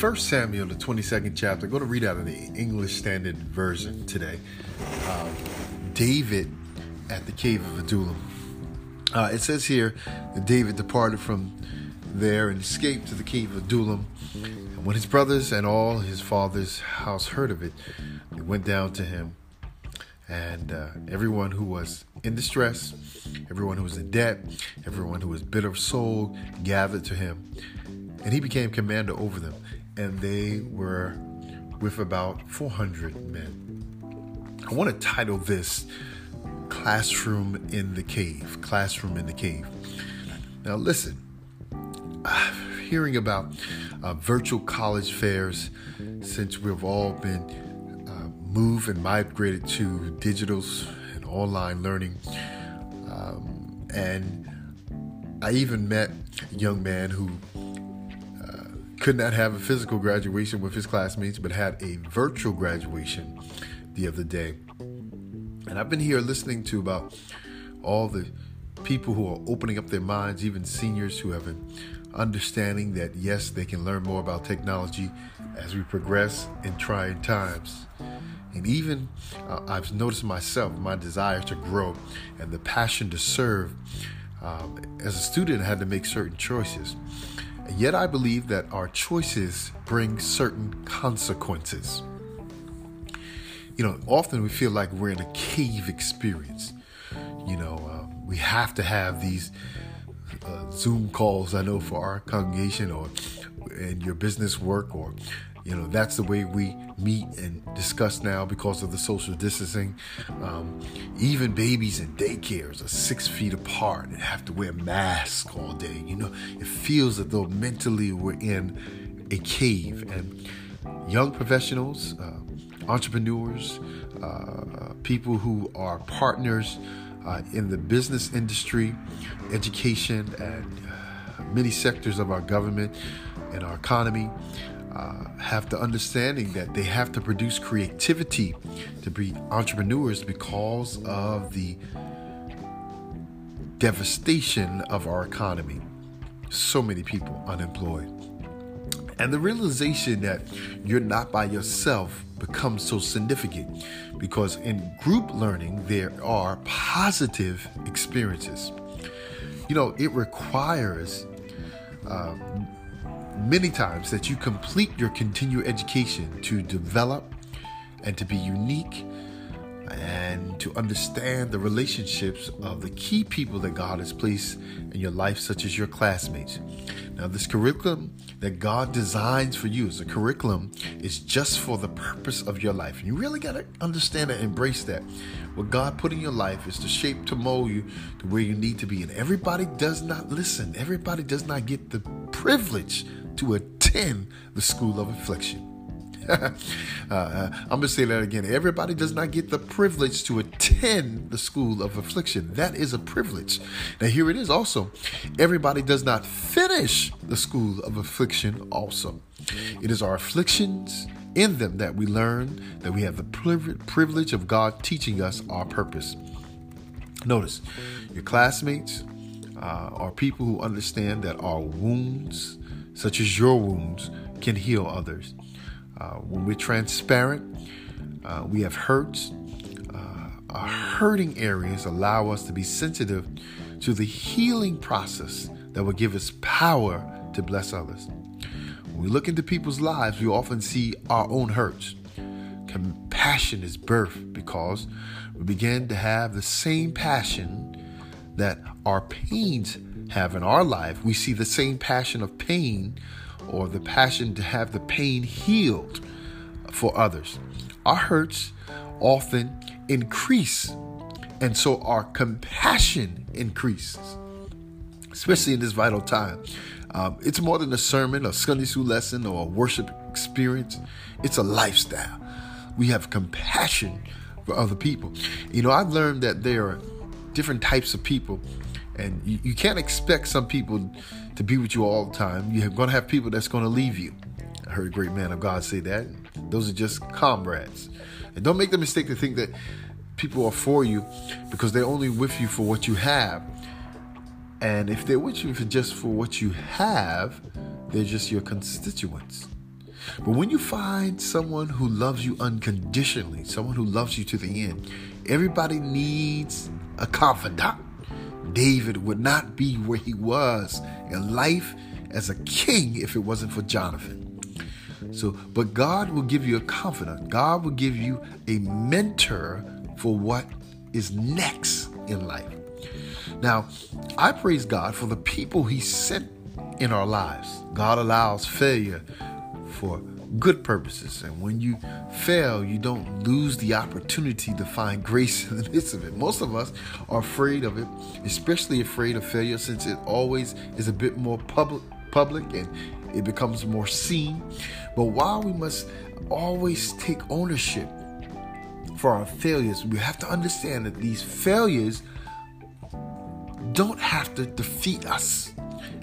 1 Samuel, the 22nd chapter. Going to read out of the English Standard Version today. Um, David at the cave of Adullam. Uh, it says here that David departed from there and escaped to the cave of Adullam. And when his brothers and all his father's house heard of it, they went down to him. And uh, everyone who was in distress, everyone who was in debt, everyone who was bitter of soul gathered to him. And he became commander over them. And they were with about 400 men. I want to title this Classroom in the Cave. Classroom in the Cave. Now, listen, hearing about uh, virtual college fairs since we've all been uh, moved and migrated to digitals and online learning. Um, and I even met a young man who uh, could not have a physical graduation with his classmates, but had a virtual graduation the other day. And I've been here listening to about all the people who are opening up their minds, even seniors who have an understanding that yes, they can learn more about technology as we progress in trying times. And even uh, I've noticed myself, my desire to grow and the passion to serve. Um, as a student, I had to make certain choices. Yet, I believe that our choices bring certain consequences you know, often we feel like we're in a cave experience. You know, uh, we have to have these uh, Zoom calls, I know, for our congregation or in your business work, or, you know, that's the way we meet and discuss now because of the social distancing. Um, even babies in daycares are six feet apart and have to wear masks all day. You know, it feels as though mentally we're in a cave. And young professionals, uh, entrepreneurs, uh, people who are partners uh, in the business industry, education, and uh, many sectors of our government and our economy. Uh, have the understanding that they have to produce creativity to be entrepreneurs because of the devastation of our economy. So many people unemployed. And the realization that you're not by yourself becomes so significant because in group learning, there are positive experiences. You know, it requires uh, many times that you complete your continued education to develop and to be unique and to understand the relationships of the key people that God has placed in your life, such as your classmates. Now, this curriculum that God designs for you as a curriculum is just for the purpose of your life. And you really got to understand and embrace that. What God put in your life is to shape, to mold you to where you need to be. And everybody does not listen, everybody does not get the privilege to attend the school of affliction. uh, I'm going to say that again. Everybody does not get the privilege to attend the school of affliction. That is a privilege. Now, here it is also. Everybody does not finish the school of affliction, also. It is our afflictions in them that we learn that we have the privilege of God teaching us our purpose. Notice, your classmates uh, are people who understand that our wounds, such as your wounds, can heal others. Uh, when we're transparent, uh, we have hurts. Uh, our hurting areas allow us to be sensitive to the healing process that will give us power to bless others. When we look into people's lives, we often see our own hurts. Compassion is birthed because we begin to have the same passion that our pains have in our life. We see the same passion of pain or the passion to have the pain healed for others. Our hurts often increase, and so our compassion increases, especially in this vital time. Um, it's more than a sermon, a Sunday school lesson, or a worship experience. It's a lifestyle. We have compassion for other people. You know, I've learned that there are different types of people and you, you can't expect some people to be with you all the time. You're going to have people that's going to leave you. I heard a great man of God say that. Those are just comrades. And don't make the mistake to think that people are for you because they're only with you for what you have. And if they're with you for just for what you have, they're just your constituents. But when you find someone who loves you unconditionally, someone who loves you to the end, everybody needs a confidant. David would not be where he was in life as a king if it wasn't for Jonathan. So, but God will give you a confidant. God will give you a mentor for what is next in life. Now, I praise God for the people He sent in our lives. God allows failure for good purposes. And when you fail, you don't lose the opportunity to find grace in the midst of it. Most of us are afraid of it, especially afraid of failure since it always is a bit more public public and it becomes more seen. But while we must always take ownership for our failures, we have to understand that these failures don't have to defeat us.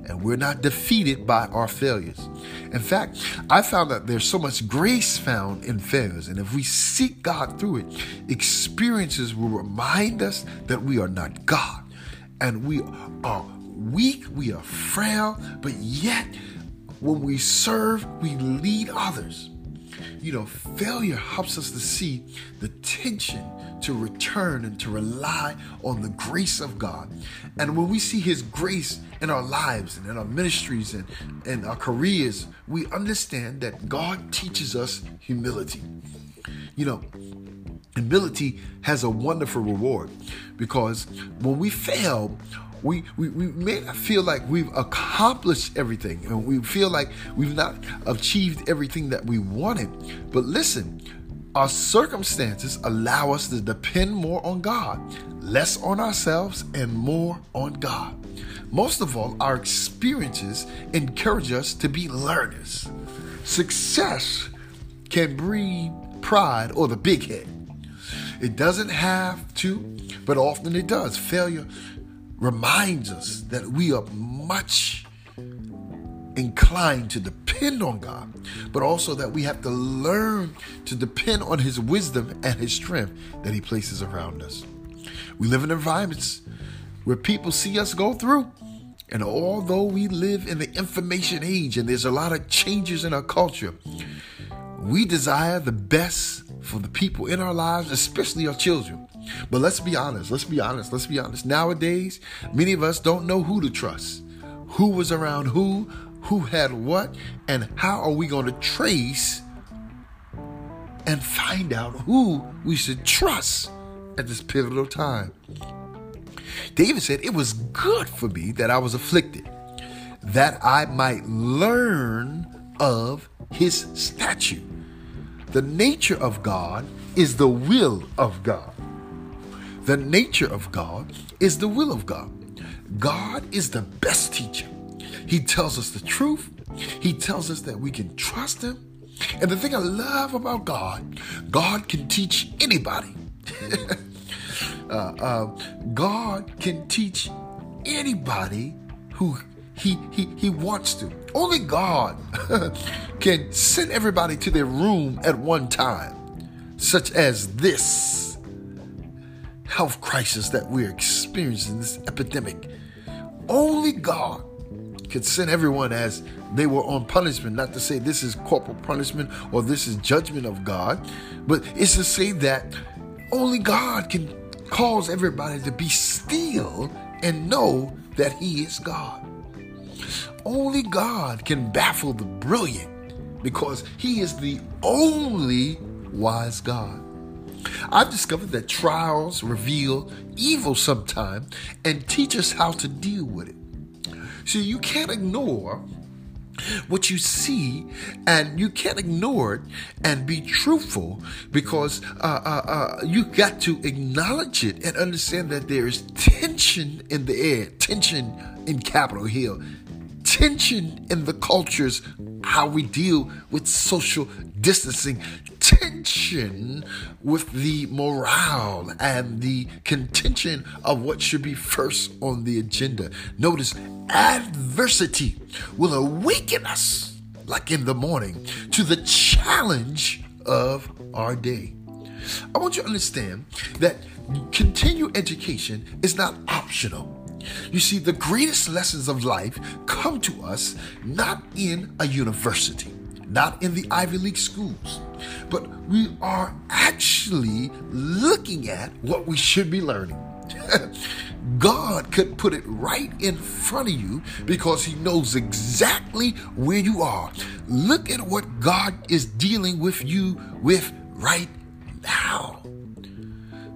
And we're not defeated by our failures. In fact, I found that there's so much grace found in failures. And if we seek God through it, experiences will remind us that we are not God. And we are weak, we are frail, but yet when we serve, we lead others. You know, failure helps us to see the tension to return and to rely on the grace of God. And when we see His grace in our lives and in our ministries and, and our careers, we understand that God teaches us humility. You know, humility has a wonderful reward because when we fail, we, we, we may not feel like we've accomplished everything and we feel like we've not achieved everything that we wanted. But listen, our circumstances allow us to depend more on God, less on ourselves, and more on God. Most of all, our experiences encourage us to be learners. Success can breed pride or the big head. It doesn't have to, but often it does. Failure reminds us that we are much inclined to depend on God, but also that we have to learn to depend on His wisdom and His strength that He places around us. We live in environments where people see us go through. And although we live in the information age and there's a lot of changes in our culture, we desire the best for the people in our lives, especially our children. But let's be honest, let's be honest, let's be honest. Nowadays, many of us don't know who to trust. Who was around who, who had what, and how are we going to trace and find out who we should trust at this pivotal time? David said, It was good for me that I was afflicted, that I might learn of his statute. The nature of God is the will of God. The nature of God is the will of God. God is the best teacher. He tells us the truth. He tells us that we can trust Him. And the thing I love about God, God can teach anybody. uh, uh, God can teach anybody who he, he, he wants to. Only God can send everybody to their room at one time, such as this health crisis that we're experiencing, this epidemic. Only God could send everyone as they were on punishment, not to say this is corporal punishment or this is judgment of God, but it's to say that only God can cause everybody to be still and know that He is God. Only God can baffle the brilliant because He is the only wise God. I've discovered that trials reveal evil sometimes and teach us how to deal with it. So you can't ignore what you see and you can't ignore it and be truthful because uh, uh, uh, you got to acknowledge it and understand that there is tension in the air, tension in Capitol Hill, tension in the cultures, how we deal with social distancing, with the morale and the contention of what should be first on the agenda. Notice adversity will awaken us, like in the morning, to the challenge of our day. I want you to understand that continued education is not optional. You see, the greatest lessons of life come to us not in a university not in the Ivy League schools, but we are actually looking at what we should be learning. God could put it right in front of you because He knows exactly where you are. Look at what God is dealing with you with right now.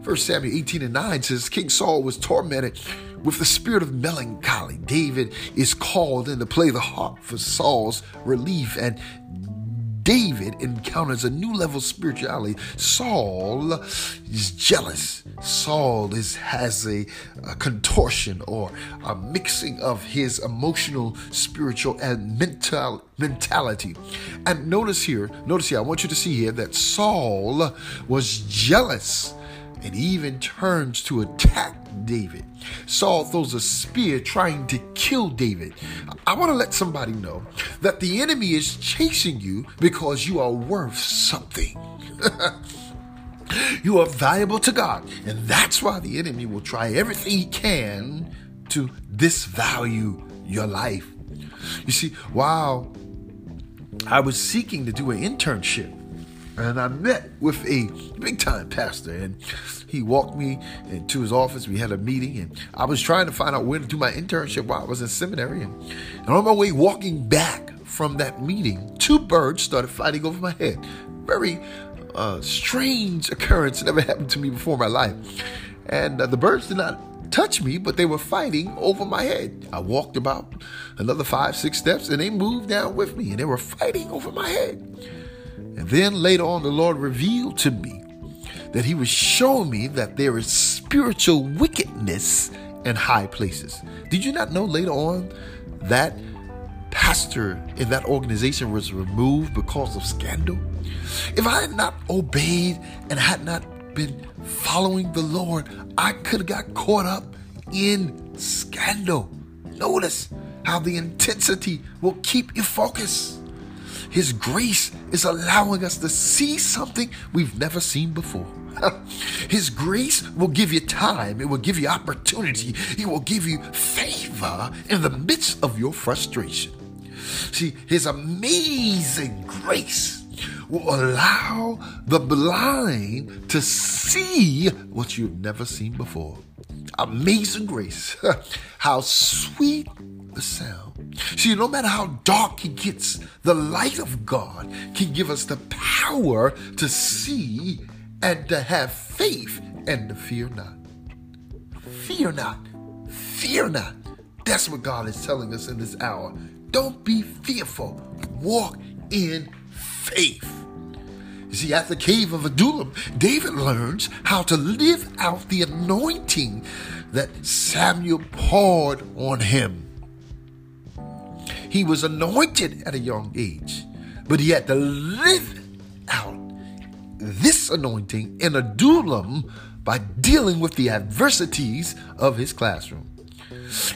First Samuel 18 and 9 says King Saul was tormented with the spirit of melancholy. David is called in to play the harp for Saul's relief, and David encounters a new level of spirituality. Saul is jealous. Saul is has a, a, contortion or a mixing of his emotional, spiritual, and mental mentality. And notice here, notice here, I want you to see here that Saul was jealous and even turns to attack David. Saul throws a spear trying to kill David. I want to let somebody know that the enemy is chasing you because you are worth something. you are valuable to God, and that's why the enemy will try everything he can to disvalue your life. You see, while I was seeking to do an internship, and I met with a big time pastor, and he walked me into his office. We had a meeting, and I was trying to find out where to do my internship while I was in seminary. And, on my way walking back from that meeting, two birds started fighting over my head. Very uh, strange occurrence. Never happened to me before in my life. And uh, the birds did not touch me, but they were fighting over my head. I walked about another five, six steps, and they moved down with me, and they were fighting over my head. And then later on, the Lord revealed to me that He was showing me that there is spiritual wickedness in high places. Did you not know later on that pastor in that organization was removed because of scandal? If I had not obeyed and had not been following the Lord, I could have got caught up in scandal. Notice how the intensity will keep you focused. His grace is allowing us to see something we've never seen before. His grace will give you time, it will give you opportunity, it will give you favor in the midst of your frustration. See, His amazing grace will allow the blind to see what you've never seen before. Amazing grace. How sweet the sound. See, no matter how dark it gets, the light of God can give us the power to see and to have faith and to fear not. Fear not. Fear not. That's what God is telling us in this hour. Don't be fearful. Walk in faith. You see, at the cave of Adullam, David learns how to live out the anointing that Samuel poured on him. He was anointed at a young age, but he had to live out this anointing in Adullam by dealing with the adversities of his classroom.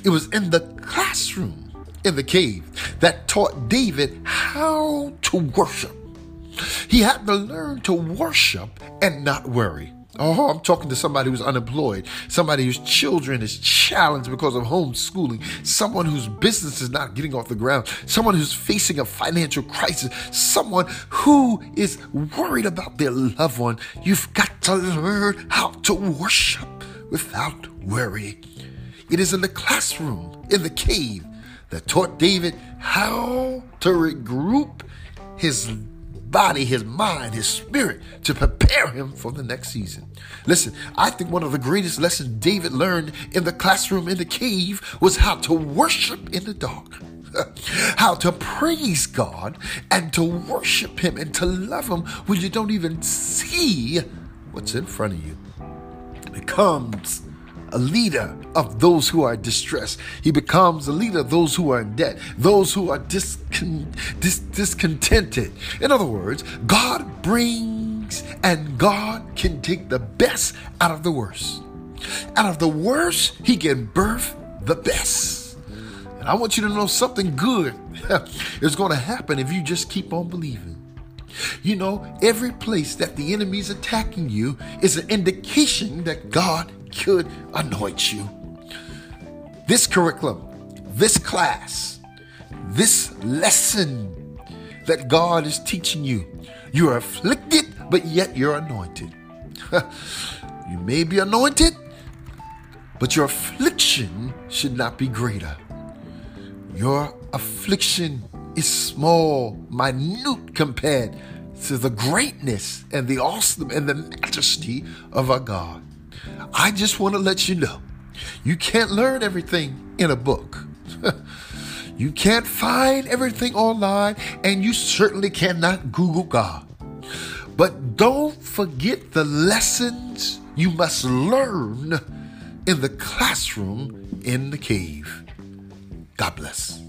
It was in the classroom, in the cave, that taught David how to worship. He had to learn to worship and not worry. Oh, I'm talking to somebody who's unemployed, somebody whose children is challenged because of homeschooling, someone whose business is not getting off the ground, someone who's facing a financial crisis, someone who is worried about their loved one. You've got to learn how to worship without worry. It is in the classroom, in the cave, that taught David how to regroup his body, his mind, his spirit to prepare him for the next season. Listen, I think one of the greatest lessons David learned in the classroom in the cave was how to worship in the dark. how to praise God and to worship Him and to love Him when you don't even see what's in front of you. It becomes a leader of those who are distressed. He becomes a leader of those who are in debt, those who are discon- dis- discontented. In other words, God brings and God can take the best out of the worst. Out of the worst, He can birth the best. And I want you to know something good is going to happen if you just keep on believing. You know, every place that the enemy is attacking you is an indication that God could anoint you. This curriculum, this class, this lesson, that God is teaching you. You're afflicted, but yet you're anointed. you may be anointed, but your affliction should not be greater. Your affliction is small, minute compared to the greatness and the awesome and the majesty of our God. I just want to let you know you can't learn everything in a book. you can't find everything online, and you certainly cannot Google God. But don't forget the lessons you must learn in the classroom in the cave. God bless.